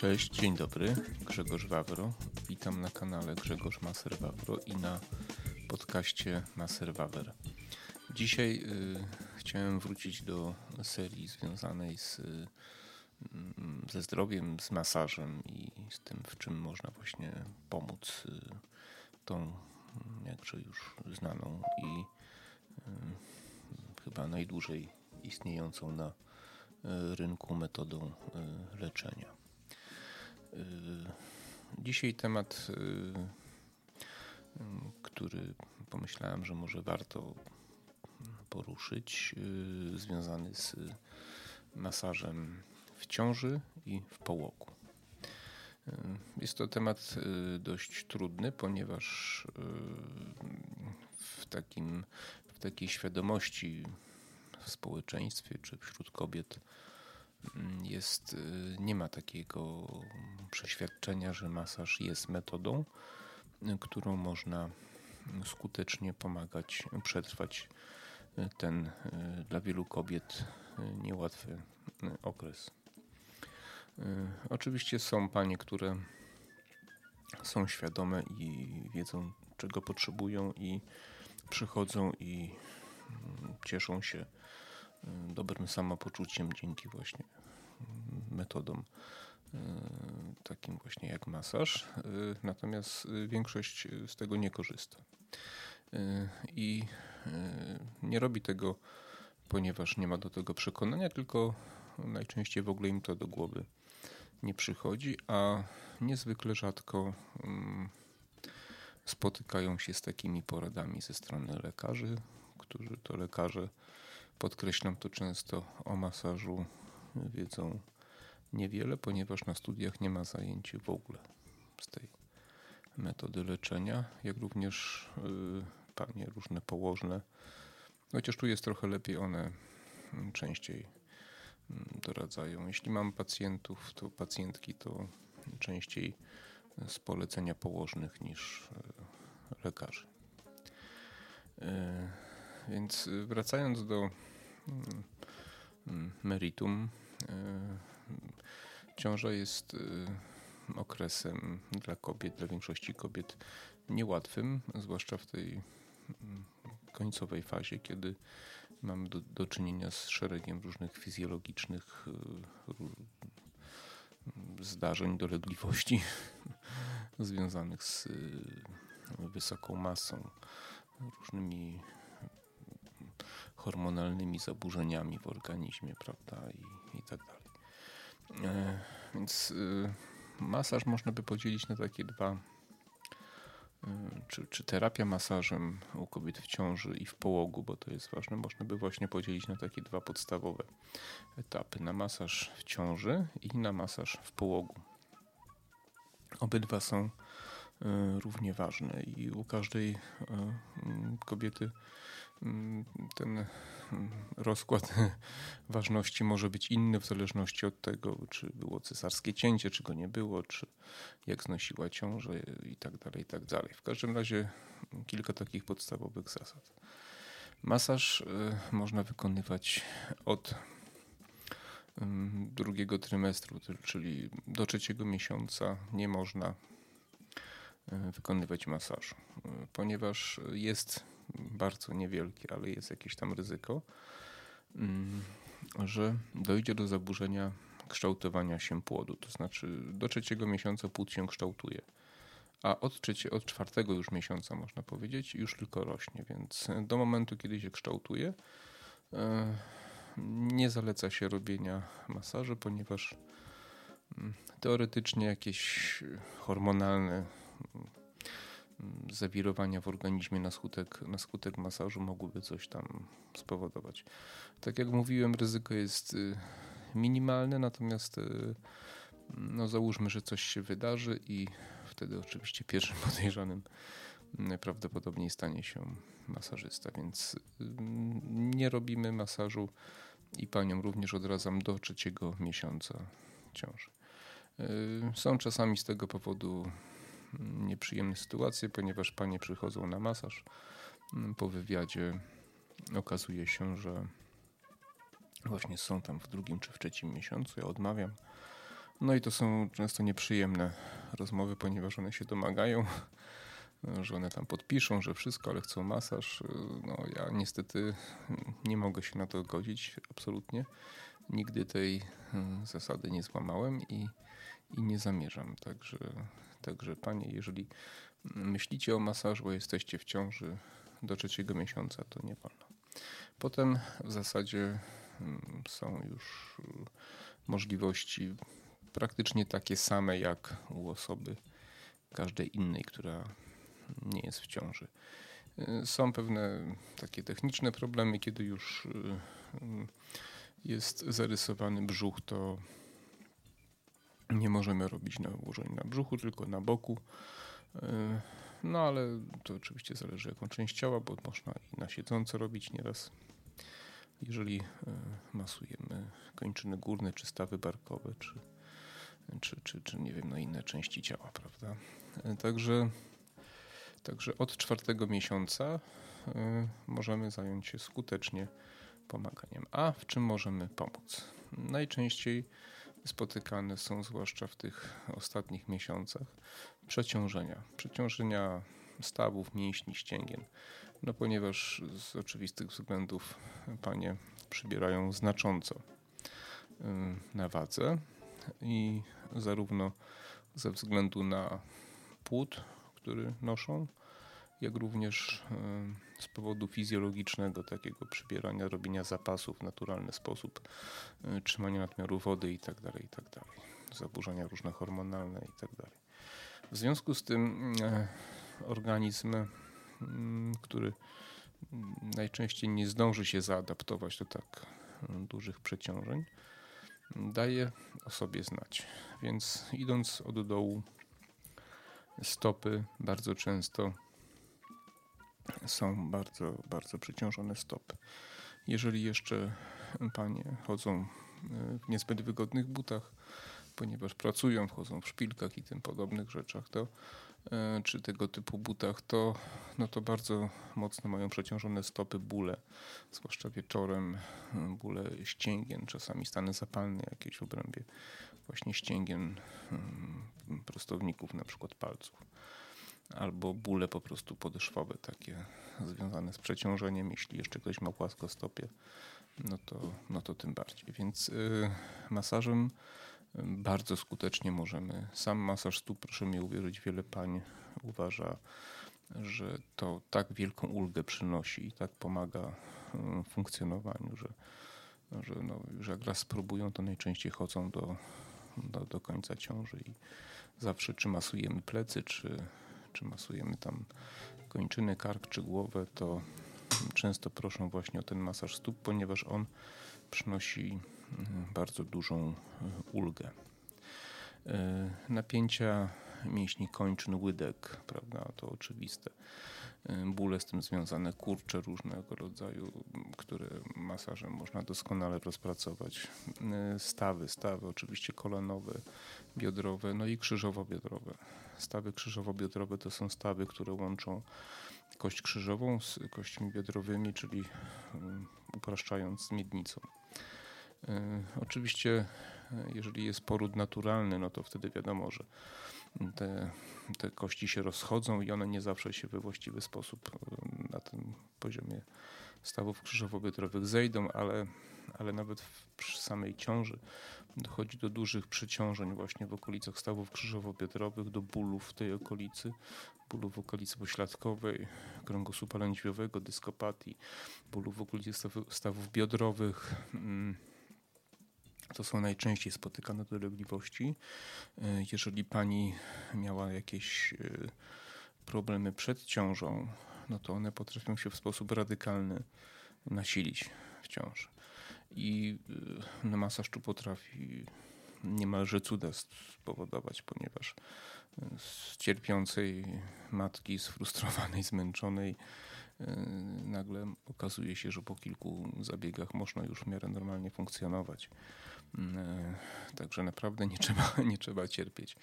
Cześć, dzień dobry. Grzegorz Wawro. Witam na kanale Grzegorz Maser Wawro i na podcaście Maser Wawer. Dzisiaj y, chciałem wrócić do serii związanej z, y, ze zdrowiem, z masażem i z tym, w czym można właśnie pomóc y, tą jakże już znaną i y, chyba najdłużej istniejącą na y, rynku metodą y, leczenia. Dzisiaj temat, który pomyślałem, że może warto poruszyć, związany z masażem w ciąży i w połogu. Jest to temat dość trudny, ponieważ w, takim, w takiej świadomości w społeczeństwie czy wśród kobiet jest, nie ma takiego przeświadczenia, że masaż jest metodą, którą można skutecznie pomagać przetrwać ten dla wielu kobiet niełatwy okres. Oczywiście są panie, które są świadome i wiedzą, czego potrzebują, i przychodzą i cieszą się dobrym samopoczuciem dzięki właśnie metodom takim właśnie jak masaż. Natomiast większość z tego nie korzysta. I nie robi tego, ponieważ nie ma do tego przekonania, tylko najczęściej w ogóle im to do głowy nie przychodzi, a niezwykle rzadko mm, spotykają się z takimi poradami ze strony lekarzy, którzy to lekarze, podkreślam to często, o masażu wiedzą niewiele, ponieważ na studiach nie ma zajęć w ogóle z tej metody leczenia, jak również y, panie różne położne. Chociaż tu jest trochę lepiej, one częściej mm, doradzają. Jeśli mam pacjentów, to pacjentki to częściej z polecenia położnych niż y, lekarzy. Y, więc wracając do mm, meritum, ciąża jest okresem dla kobiet, dla większości kobiet niełatwym, zwłaszcza w tej mm, końcowej fazie, kiedy mamy do, do czynienia z szeregiem różnych fizjologicznych zdarzeń, dolegliwości związanych z wysoką masą, różnymi hormonalnymi zaburzeniami w organizmie, prawda, i, i tak dalej. E, więc y, masaż można by podzielić na takie dwa, y, czy, czy terapia masażem u kobiet w ciąży i w połogu, bo to jest ważne, można by właśnie podzielić na takie dwa podstawowe etapy: na masaż w ciąży i na masaż w połogu. Obydwa są y, równie ważne i u każdej kobiety ten rozkład ważności może być inny w zależności od tego, czy było cesarskie cięcie, czy go nie było, czy jak znosiła ciążę i tak dalej, i tak dalej. W każdym razie kilka takich podstawowych zasad. Masaż y, można wykonywać od drugiego trymestru, czyli do trzeciego miesiąca nie można y, wykonywać masażu, y, ponieważ jest bardzo niewielkie, ale jest jakieś tam ryzyko, mm, że dojdzie do zaburzenia kształtowania się płodu. To znaczy do trzeciego miesiąca płód się kształtuje, a od, trzecie, od czwartego już miesiąca można powiedzieć już tylko rośnie, więc do momentu, kiedy się kształtuje, e, nie zaleca się robienia masaży, ponieważ mm, teoretycznie jakieś hormonalne zawirowania w organizmie na skutek, na skutek masażu mogłyby coś tam spowodować. Tak jak mówiłem, ryzyko jest y, minimalne, natomiast y, no załóżmy, że coś się wydarzy i wtedy oczywiście pierwszym podejrzanym najprawdopodobniej stanie się masażysta, więc y, nie robimy masażu i paniom również odradzam do trzeciego miesiąca ciąży. Są czasami z tego powodu nieprzyjemne sytuacje, ponieważ panie przychodzą na masaż. Mm, po wywiadzie okazuje się, że właśnie są tam w drugim czy w trzecim miesiącu. Ja odmawiam, No i to są często nieprzyjemne rozmowy, ponieważ one się domagają, że one tam podpiszą, że wszystko, ale chcą masaż. No ja niestety nie mogę się na to godzić absolutnie. Nigdy tej hmm, zasady nie złamałem i, i nie zamierzam. Także, także panie, jeżeli myślicie o masażu, bo jesteście w ciąży do trzeciego miesiąca, to nie wolno. Potem w zasadzie hmm, są już możliwości praktycznie takie same jak u osoby każdej innej, która nie jest w ciąży. Są pewne takie techniczne problemy, kiedy już y, jest zarysowany brzuch, to nie możemy robić nałożeń na brzuchu, tylko na boku. Y, no ale to oczywiście zależy jaką część ciała, bo można i na siedząco robić nieraz. Jeżeli y, masujemy kończyny górne, czy stawy barkowe, czy czy, czy, czy nie wiem, na inne części ciała, prawda? E, także, także od czwartego miesiąca możemy zająć się skutecznie pomaganiem. A w czym możemy pomóc? Najczęściej spotykane są, zwłaszcza w tych ostatnich miesiącach, przeciążenia. Przeciążenia stawów, mięśni, ścięgien. No ponieważ z oczywistych względów panie przybierają znacząco y, na wadze i zarówno ze względu na płód, który noszą, jak również e, z powodu fizjologicznego takiego przybierania, robienia zapasów w naturalny sposób, e, trzymania nadmiaru wody itd., tak itd., tak zaburzenia różne hormonalne itd. Tak w związku z tym e, organizm, który najczęściej nie zdąży się zaadaptować do tak dużych przeciążeń, daje o sobie znać. Więc idąc od dołu, stopy bardzo często są bardzo, bardzo przeciążone stopy. Jeżeli jeszcze panie chodzą w niezbyt wygodnych butach, ponieważ pracują, wchodzą w szpilkach i tym podobnych rzeczach, to E, czy tego typu butach, to, no to bardzo mocno mają przeciążone stopy, bóle, zwłaszcza wieczorem, e, bóle ścięgien, czasami stany zapalne jakieś w obrębie właśnie ścięgien mm, prostowników, na przykład palców. Albo bóle po prostu podeszwowe, takie związane z przeciążeniem. Jeśli jeszcze ktoś ma płaskostopie, no to, no to tym bardziej. Więc yy, masażem bardzo skutecznie możemy. Sam masaż stóp, proszę mi uwierzyć, wiele pań uważa, że to tak wielką ulgę przynosi i tak pomaga mm, funkcjonowaniu, że, że, no, że jak raz spróbują, to najczęściej chodzą do, do, do końca ciąży i zawsze czy masujemy plecy, czy, czy masujemy tam kończyny, kark czy głowę, to często proszą właśnie o ten masaż stóp, ponieważ on przynosi bardzo dużą e, ulgę. E, napięcia mięśni kończyn, łydek, prawda, to oczywiste. Bóle z tym związane, kurcze różnego rodzaju, które masażem można doskonale rozpracować. Stawy, stawy oczywiście kolanowe, biodrowe, no i krzyżowo-biodrowe. Stawy krzyżowo-biodrowe to są stawy, które łączą kość krzyżową z kośćmi biodrowymi, czyli upraszczając z miednicą. E, oczywiście, jeżeli jest poród naturalny, no to wtedy wiadomo, że te, te kości się rozchodzą i one nie zawsze się we właściwy sposób na tym poziomie stawów krzyżowo-biodrowych zejdą, ale, ale nawet przy samej ciąży dochodzi do dużych przeciążeń właśnie w okolicach stawów krzyżowo-biodrowych, do bólów w tej okolicy, bólów w okolicy pośladkowej, kręgosłupa lędźwiowego, dyskopatii, bólów w okolicy stawów, stawów biodrowych. Mm, to są najczęściej spotykane dolegliwości. E, jeżeli pani miała jakieś e, problemy przed ciążą, no to one potrafią się w sposób radykalny nasilić w ciąży. I e, no, masaż tu potrafi niemalże cuda spowodować, ponieważ z cierpiącej matki, sfrustrowanej, zmęczonej, nagle okazuje się, że po kilku zabiegach można już w miarę normalnie funkcjonować. E, także naprawdę nie trzeba, nie trzeba cierpieć.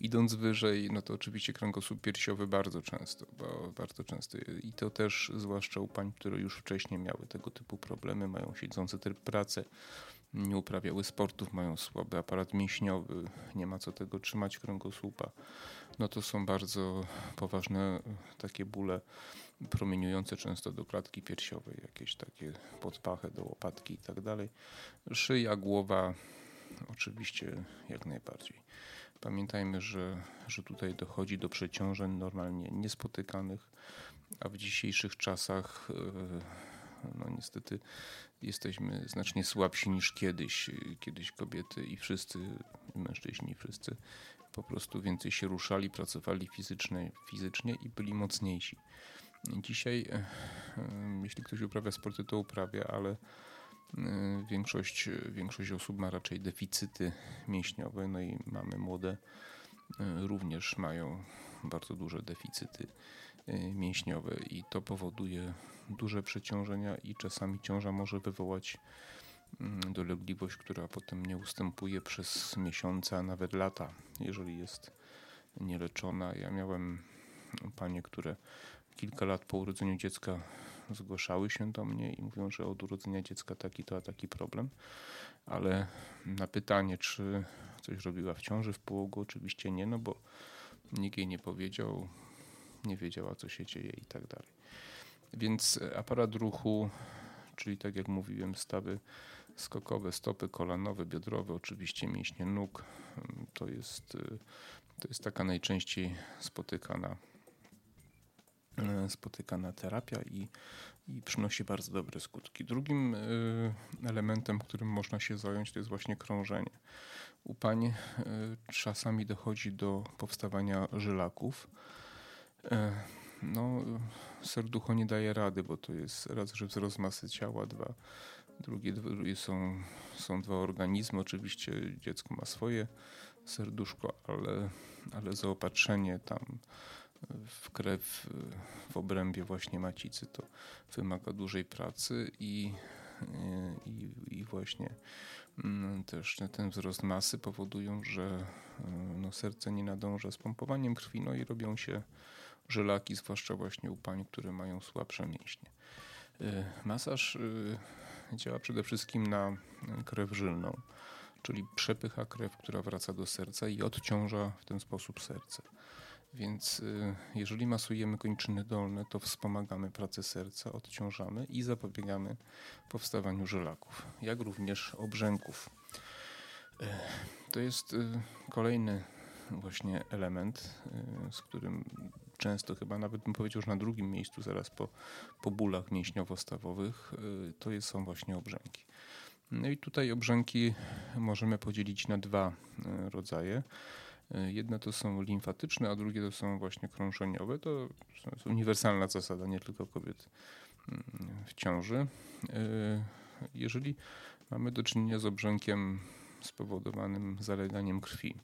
Idąc wyżej, no to oczywiście kręgosłup piersiowy bardzo często, bo bardzo często i to też zwłaszcza u pań, które już wcześniej miały tego typu problemy, mają siedzący tryb pracy, nie uprawiały sportów, mają słaby aparat mięśniowy, nie ma co tego trzymać kręgosłupa. No to są bardzo poważne takie bóle promieniujące często do klatki piersiowej, jakieś takie podpachy do łopatki i tak dalej. Szyja, głowa, oczywiście jak najbardziej. Pamiętajmy, że, że tutaj dochodzi do przeciążeń normalnie niespotykanych, a w dzisiejszych czasach e, no niestety jesteśmy znacznie słabsi niż kiedyś. Kiedyś kobiety i wszyscy, mężczyźni wszyscy po prostu więcej się ruszali, pracowali fizycznie, fizycznie i byli mocniejsi. Dzisiaj, e, e, jeśli ktoś uprawia sporty, to uprawia, ale e, większość, większość osób ma raczej deficyty mięśniowe, no i mamy młode również mają bardzo duże deficyty mięśniowe i to powoduje duże przeciążenia i czasami ciąża może wywołać mm, dolegliwość, która potem nie ustępuje przez miesiące, a nawet lata, jeżeli jest nieleczona. Ja miałem panie, które kilka lat po urodzeniu dziecka zgłaszały się do mnie i mówią, że od urodzenia dziecka taki to a taki problem. Ale na pytanie, czy coś robiła w ciąży, w połogu, oczywiście nie, no bo nikt jej nie powiedział, nie wiedziała, co się dzieje i tak dalej. Więc aparat ruchu, czyli tak jak mówiłem, stawy skokowe, stopy kolanowe, biodrowe, oczywiście mięśnie nóg, to jest, to jest taka najczęściej spotykana E, spotykana terapia i, i przynosi bardzo dobre skutki. Drugim e, elementem, którym można się zająć, to jest właśnie krążenie. U pań e, czasami dochodzi do powstawania żylaków. No, serducho nie daje rady, bo to jest raz, że wzrost masy ciała, dwa, drugie są, są dwa organizmy. Oczywiście dziecko ma swoje serduszko, ale, ale zaopatrzenie tam w krew w obrębie właśnie macicy to wymaga dużej pracy i, i, i właśnie mm, też ten wzrost masy powodują, że mm, no, serce nie nadąża z pompowaniem krwi, no i robią się żelaki, zwłaszcza właśnie u pań, które mają słabsze mięśnie. Y, masaż y, działa przede wszystkim na krew żylną, czyli przepycha krew, która wraca do serca i odciąża w ten sposób serce. Więc y, jeżeli masujemy kończyny dolne, to wspomagamy pracę serca, odciążamy i zapobiegamy powstawaniu żelaków, jak również obrzęków. Y, to jest y, kolejny właśnie element, z którym często chyba nawet bym powiedział, że na drugim miejscu zaraz po, po bólach mięśniowo-stawowych to jest, są właśnie obrzęki. No i tutaj obrzęki możemy podzielić na dwa rodzaje. E, jedne to są limfatyczne, a drugie to są właśnie krążeniowe. To jest uniwersalna zasada, nie tylko kobiet mm, w ciąży. E, jeżeli mamy do czynienia z obrzękiem spowodowanym zaleganiem krwi,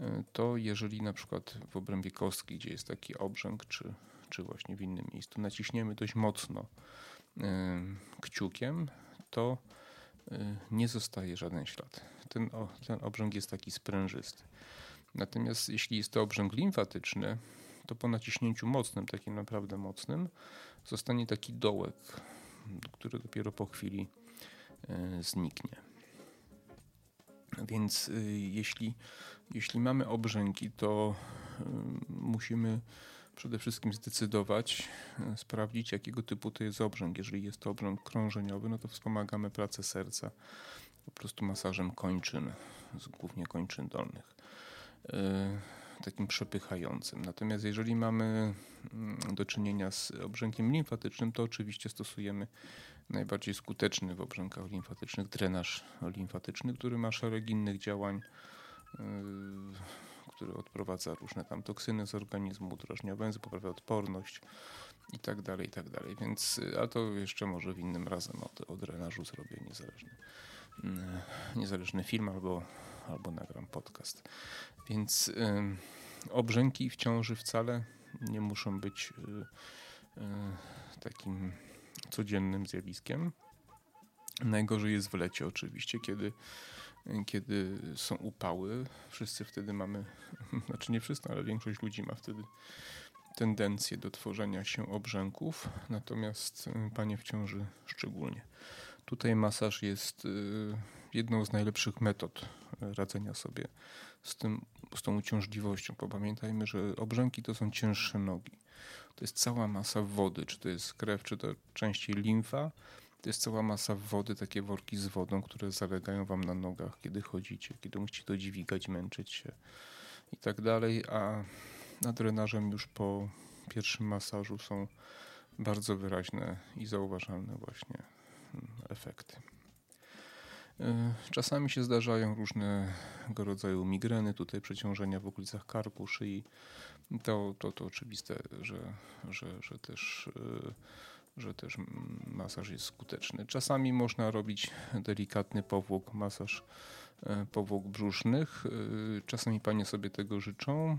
e, to jeżeli na przykład w obrębie kostki, gdzie jest taki obrzęk, czy, czy właśnie w innym miejscu, naciśniemy dość mocno kciukiem, to nie zostaje żaden ślad. Ten, ten obrzęk jest taki sprężysty. Natomiast jeśli jest to obrzęk limfatyczny, to po naciśnięciu mocnym, takim naprawdę mocnym, zostanie taki dołek, który dopiero po chwili e, zniknie. Więc e, jeśli, jeśli mamy obrzęki, to e, musimy przede wszystkim zdecydować, sprawdzić jakiego typu to jest obrzęk. Jeżeli jest to obrzęk krążeniowy, no to wspomagamy pracę serca po prostu masażem kończyn, głównie kończyn dolnych. Y, takim przepychającym. Natomiast jeżeli mamy mm, do czynienia z obrzękiem limfatycznym, to oczywiście stosujemy najbardziej skuteczny w obrzękach limfatycznych drenaż limfatyczny, który ma szereg innych działań, y, który odprowadza różne tam toksyny z organizmu, udrażnia węzy, poprawia odporność i tak dalej, i tak dalej. Więc, a to jeszcze może w innym razem o, o drenażu zrobię niezależny, y, niezależny film albo albo nagram podcast. Więc y, obrzęki w ciąży wcale nie muszą być y, y, takim codziennym zjawiskiem. Najgorzej jest w lecie oczywiście, kiedy, kiedy są upały. Wszyscy wtedy mamy, znaczy nie wszyscy, ale większość ludzi ma wtedy tendencję do tworzenia się obrzęków, natomiast panie w ciąży szczególnie. Tutaj masaż jest jedną z najlepszych metod radzenia sobie z, tym, z tą uciążliwością. Pamiętajmy, że obrzęki to są cięższe nogi. To jest cała masa wody, czy to jest krew, czy to częściej limfa. To jest cała masa wody, takie worki z wodą, które zalegają wam na nogach, kiedy chodzicie, kiedy musicie to dźwigać, męczyć się i tak dalej. A nad drenażem już po pierwszym masażu są bardzo wyraźne i zauważalne właśnie mm, efekty. E, czasami się zdarzają różnego rodzaju migreny, tutaj przeciążenia w okolicach karku, szyi. To, to, to oczywiste, że, że, że, też, e, że też masaż jest skuteczny. Czasami można robić delikatny powłok, masaż e, powłok brzusznych. Czasami panie sobie tego życzą.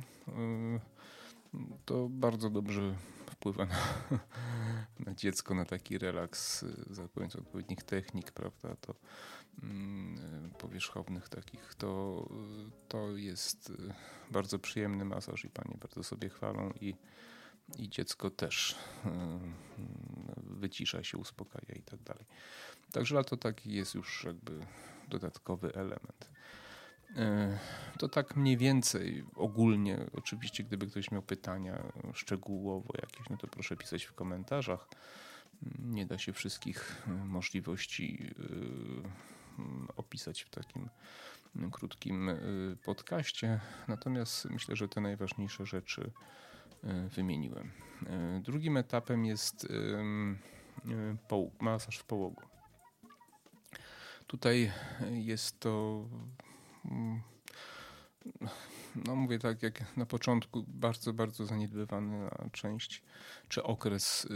To bardzo dobrze wpływa na, na dziecko, na taki relaks za pomocą odpowiednich technik, prawda? To Mm, powierzchownych takich, to, to jest y, bardzo przyjemny masaż i panie bardzo sobie chwalą i, i dziecko też y, wycisza się, uspokaja i tak dalej. Także to taki jest już jakby dodatkowy element. Y, to tak mniej więcej ogólnie, oczywiście gdyby ktoś miał pytania szczegółowo jakieś, no to proszę pisać w komentarzach. Nie da się wszystkich możliwości Mm, opisać w takim krótkim y, podcaście. Natomiast myślę, że te najważniejsze rzeczy wymieniłem. Drugim etapem jest masaż w połogu. Tutaj jest to no mówię tak jak na początku, bardzo, bardzo zaniedbywany część, czy okres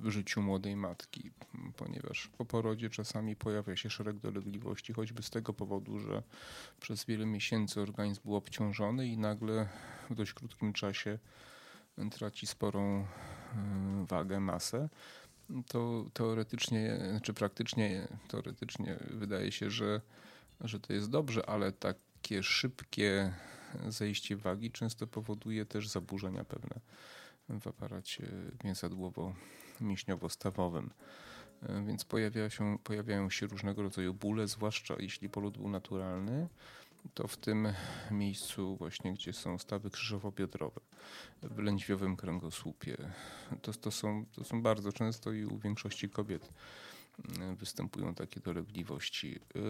w życiu młodej matki, ponieważ po porodzie czasami pojawia się szereg dolegliwości, choćby z tego powodu, że przez wiele miesięcy organizm był obciążony i nagle w dość krótkim czasie traci sporą e, wagę, masę. To teoretycznie, czy praktycznie, teoretycznie wydaje się, że, że to jest dobrze, ale takie szybkie zejście wagi często powoduje też zaburzenia pewne w aparacie mięsadłowo-mięśniowo-stawowym. E, więc pojawia się, pojawiają się różnego rodzaju bóle, zwłaszcza jeśli poród był naturalny, to w tym miejscu właśnie, gdzie są stawy krzyżowo-biodrowe, w lędźwiowym kręgosłupie. To, to, są, to są bardzo często i u większości kobiet występują takie dolegliwości. E,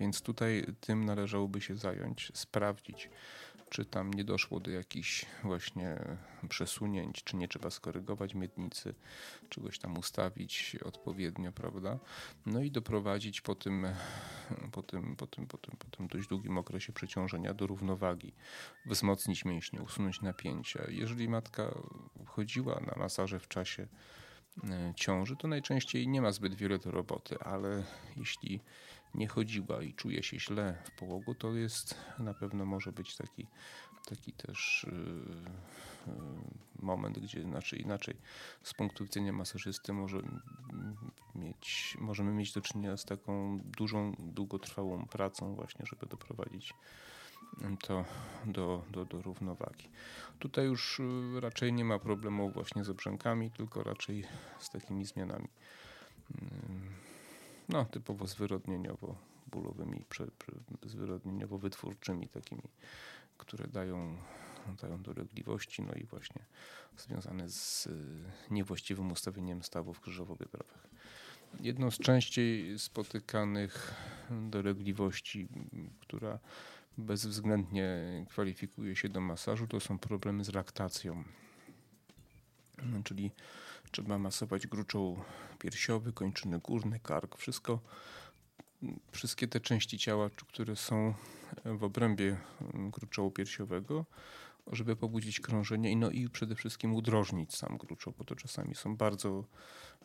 więc tutaj tym należałoby się zająć, sprawdzić, czy tam nie doszło do jakichś właśnie przesunięć, czy nie trzeba skorygować miednicy, czegoś tam ustawić odpowiednio, prawda? No i doprowadzić po tym, po tym, po tym, po tym, po tym dość długim okresie przeciążenia do równowagi, wzmocnić mięśnie, usunąć napięcia. Jeżeli matka chodziła na masaże w czasie ciąży, to najczęściej nie ma zbyt wiele do roboty, ale jeśli nie chodziła i czuje się źle w połogu, to jest na pewno może być taki, taki też yy, moment, gdzie inaczej, inaczej. Z punktu widzenia masażysty może mieć, możemy mieć do czynienia z taką dużą, długotrwałą pracą właśnie, żeby doprowadzić to do, do, do równowagi. Tutaj już y, raczej nie ma problemu właśnie z obrzękami, tylko raczej z takimi zmianami no, typowo zwyrodnieniowo-bólowymi, zwyrodnieniowo-wytwórczymi takimi, które dają, dają dolegliwości, no i właśnie związane z y, niewłaściwym ustawieniem stawów krzyżowo-biodrowych. Jedną z częściej spotykanych dolegliwości, która bezwzględnie kwalifikuje się do masażu, to są problemy z laktacją. Czyli trzeba masować gruczoł piersiowy, kończyny górne, kark, wszystko, wszystkie te części ciała, które są w obrębie gruczołu piersiowego, żeby pobudzić krążenie no i przede wszystkim udrożnić sam gruczoł, bo to czasami są bardzo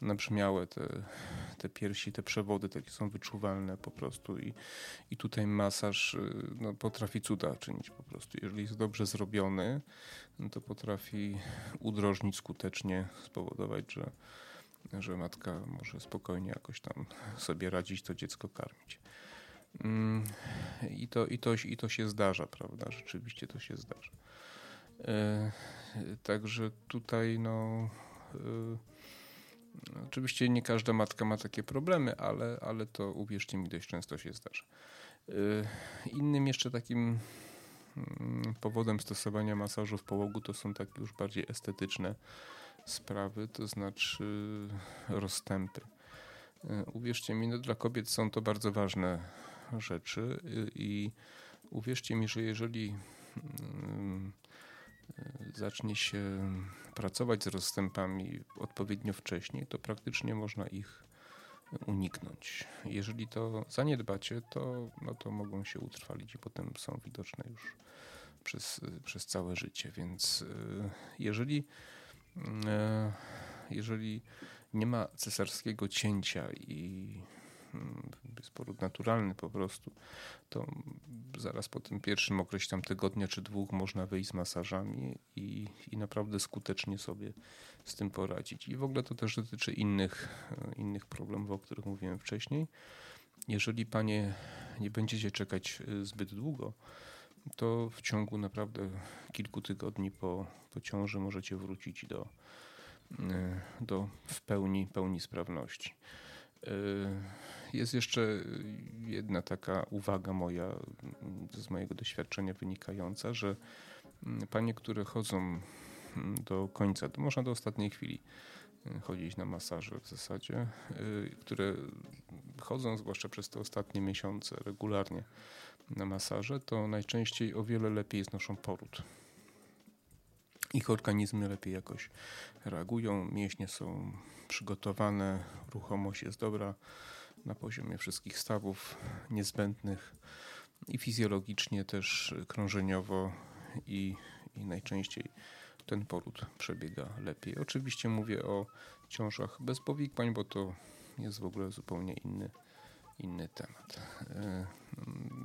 nabrzmiałe te, te piersi, te przewody takie są wyczuwalne po prostu i, i tutaj masaż no, potrafi cuda czynić po prostu. Jeżeli jest dobrze zrobiony, no to potrafi udrożnić skutecznie, spowodować, że że matka może spokojnie jakoś tam sobie radzić, to dziecko karmić. Mm, I to, i, to, I to się zdarza, prawda? Rzeczywiście to się zdarza. E, także tutaj no, e, Oczywiście nie każda matka ma takie problemy, ale, ale to uwierzcie mi, dość często się zdarza. Y, innym jeszcze takim mm, powodem stosowania masażu w połogu to są takie już bardziej estetyczne sprawy, to znaczy rozstępy. Uwierzcie mi, no dla kobiet są to bardzo ważne rzeczy i uwierzcie mi, że jeżeli mm, zacznie się pracować z rozstępami odpowiednio wcześniej, to praktycznie można ich uniknąć. Jeżeli to zaniedbacie, to, no to mogą się utrwalić i potem są widoczne już przez, przez całe życie. Więc e, jeżeli, e, jeżeli nie ma cesarskiego cięcia i jest poród naturalny po prostu, to zaraz po tym pierwszym okresie tam tygodnia czy dwóch można wyjść z masażami i, i naprawdę skutecznie sobie z tym poradzić. I w ogóle to też dotyczy innych, innych problemów, o których mówiłem wcześniej. Jeżeli panie nie będziecie czekać e, zbyt długo, to w ciągu naprawdę kilku tygodni po, po ciąży możecie wrócić do, do w pełni, pełni sprawności. Jest jeszcze jedna taka uwaga moja z mojego doświadczenia wynikająca, że panie, które chodzą do końca, to można do ostatniej chwili chodzić na masaże w zasadzie, które chodzą zwłaszcza przez te ostatnie miesiące regularnie na masaże, to najczęściej o wiele lepiej znoszą poród. Ich organizmy lepiej jakoś reagują, mięśnie są przygotowane, ruchomość jest dobra na poziomie wszystkich stawów niezbędnych i fizjologicznie też krążeniowo i, i najczęściej ten poród przebiega lepiej. Oczywiście mówię o ciążach bez powikłań, bo to jest w ogóle zupełnie inny, inny temat. E,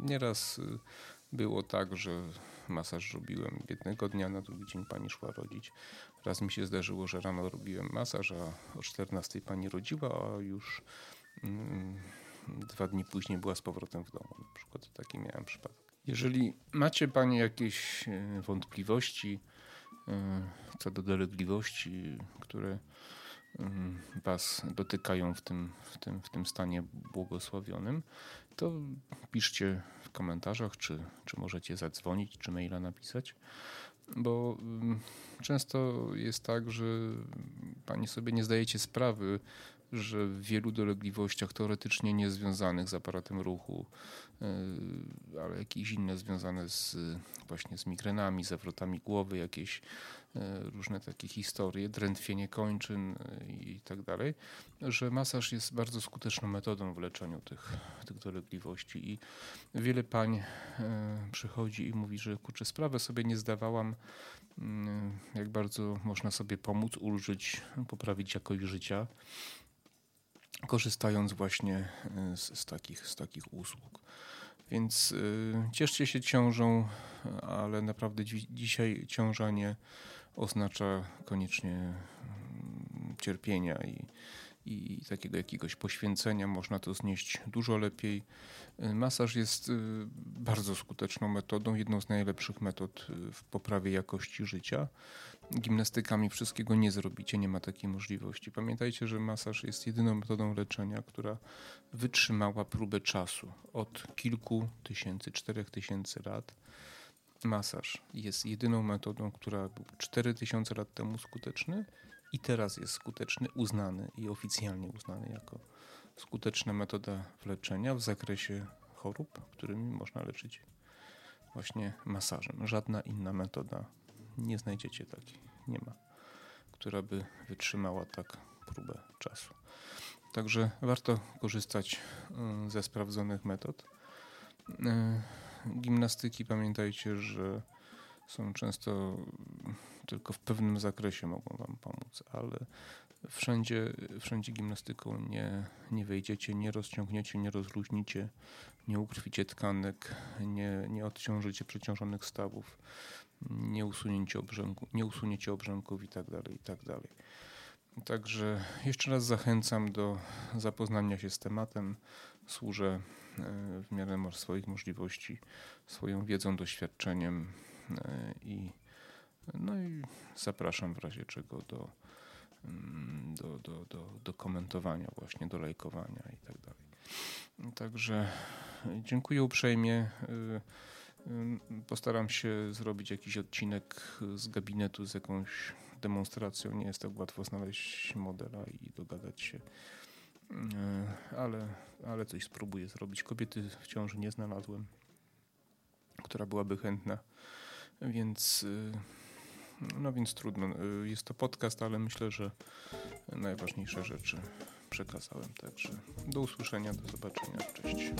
nieraz było tak, że masaż robiłem jednego dnia, na drugi dzień pani szła rodzić. Raz mi się zdarzyło, że rano robiłem masaż, a o 14 pani rodziła, a już dwa dni później była z powrotem w domu. Na przykład taki miałem przypadek. Jeżeli macie Panie jakieś e, wątpliwości e, co do dolegliwości, które mm, Was dotykają w tym, w tym, w tym stanie błogosławionym, to piszcie w komentarzach, czy, czy możecie zadzwonić, czy maila napisać, bo mm, często jest tak, że Pani sobie nie zdajecie sprawy, że w wielu dolegliwościach teoretycznie niezwiązanych z aparatem ruchu, e, ale jakieś inne związane z, właśnie z migrenami, zawrotami głowy, jakieś e, różne takie historie, drętwienie kończyn e, i tak dalej, że masaż jest bardzo skuteczną metodą w leczeniu tych, tych dolegliwości. I wiele pań przychodzi i mówi, że kurczę, sprawę sobie nie zdawałam, mm, jak bardzo można sobie pomóc, ulżyć, poprawić jakość życia korzystając właśnie e, z, z, takich, z takich usług. Więc y, cieszcie się ciążą, ale naprawdę dzi dzisiaj ciąża nie oznacza koniecznie y, cierpienia i, i takiego jakiegoś poświęcenia. Można to znieść dużo lepiej. Y, masaż jest y, bardzo skuteczną metodą, jedną z najlepszych metod w poprawie jakości życia gimnastykami wszystkiego nie zrobicie, nie ma takiej możliwości. Pamiętajcie, że masaż jest jedyną metodą leczenia, która wytrzymała próbę czasu od kilku tysięcy, czterech tysięcy lat. Masaż jest jedyną metodą, która był 4000 lat temu skuteczny i teraz jest skuteczny, uznany i oficjalnie uznany jako skuteczna metoda leczenia w zakresie chorób, którymi można leczyć właśnie masażem. Żadna inna metoda nie znajdziecie takiej, nie ma, która by wytrzymała tak próbę czasu. Także warto korzystać y, ze sprawdzonych metod. Y, gimnastyki pamiętajcie, że są często tylko w pewnym zakresie mogą Wam pomóc, ale wszędzie, wszędzie gimnastyką nie, nie wejdziecie, nie rozciągniecie, nie rozluźnicie, nie ukrwicie tkanek, nie, nie odciążycie przeciążonych stawów nie usunięcie, obrzęku, nie usunięcie obrzęków i tak dalej, i tak dalej. Także jeszcze raz zachęcam do zapoznania się z tematem. Służę e, w miarę swoich możliwości, swoją wiedzą, doświadczeniem e, i, no i zapraszam w razie czego do, mm, do, do, do, do komentowania, właśnie do lajkowania i tak dalej. Także dziękuję uprzejmie. Postaram się zrobić jakiś odcinek z gabinetu z jakąś demonstracją. Nie jest tak łatwo znaleźć modela i dogadać się, ale, ale coś spróbuję zrobić. Kobiety w ciąży nie znalazłem, która byłaby chętna, więc no więc trudno. Jest to podcast, ale myślę, że najważniejsze rzeczy przekazałem. Także do usłyszenia, do zobaczenia. Cześć.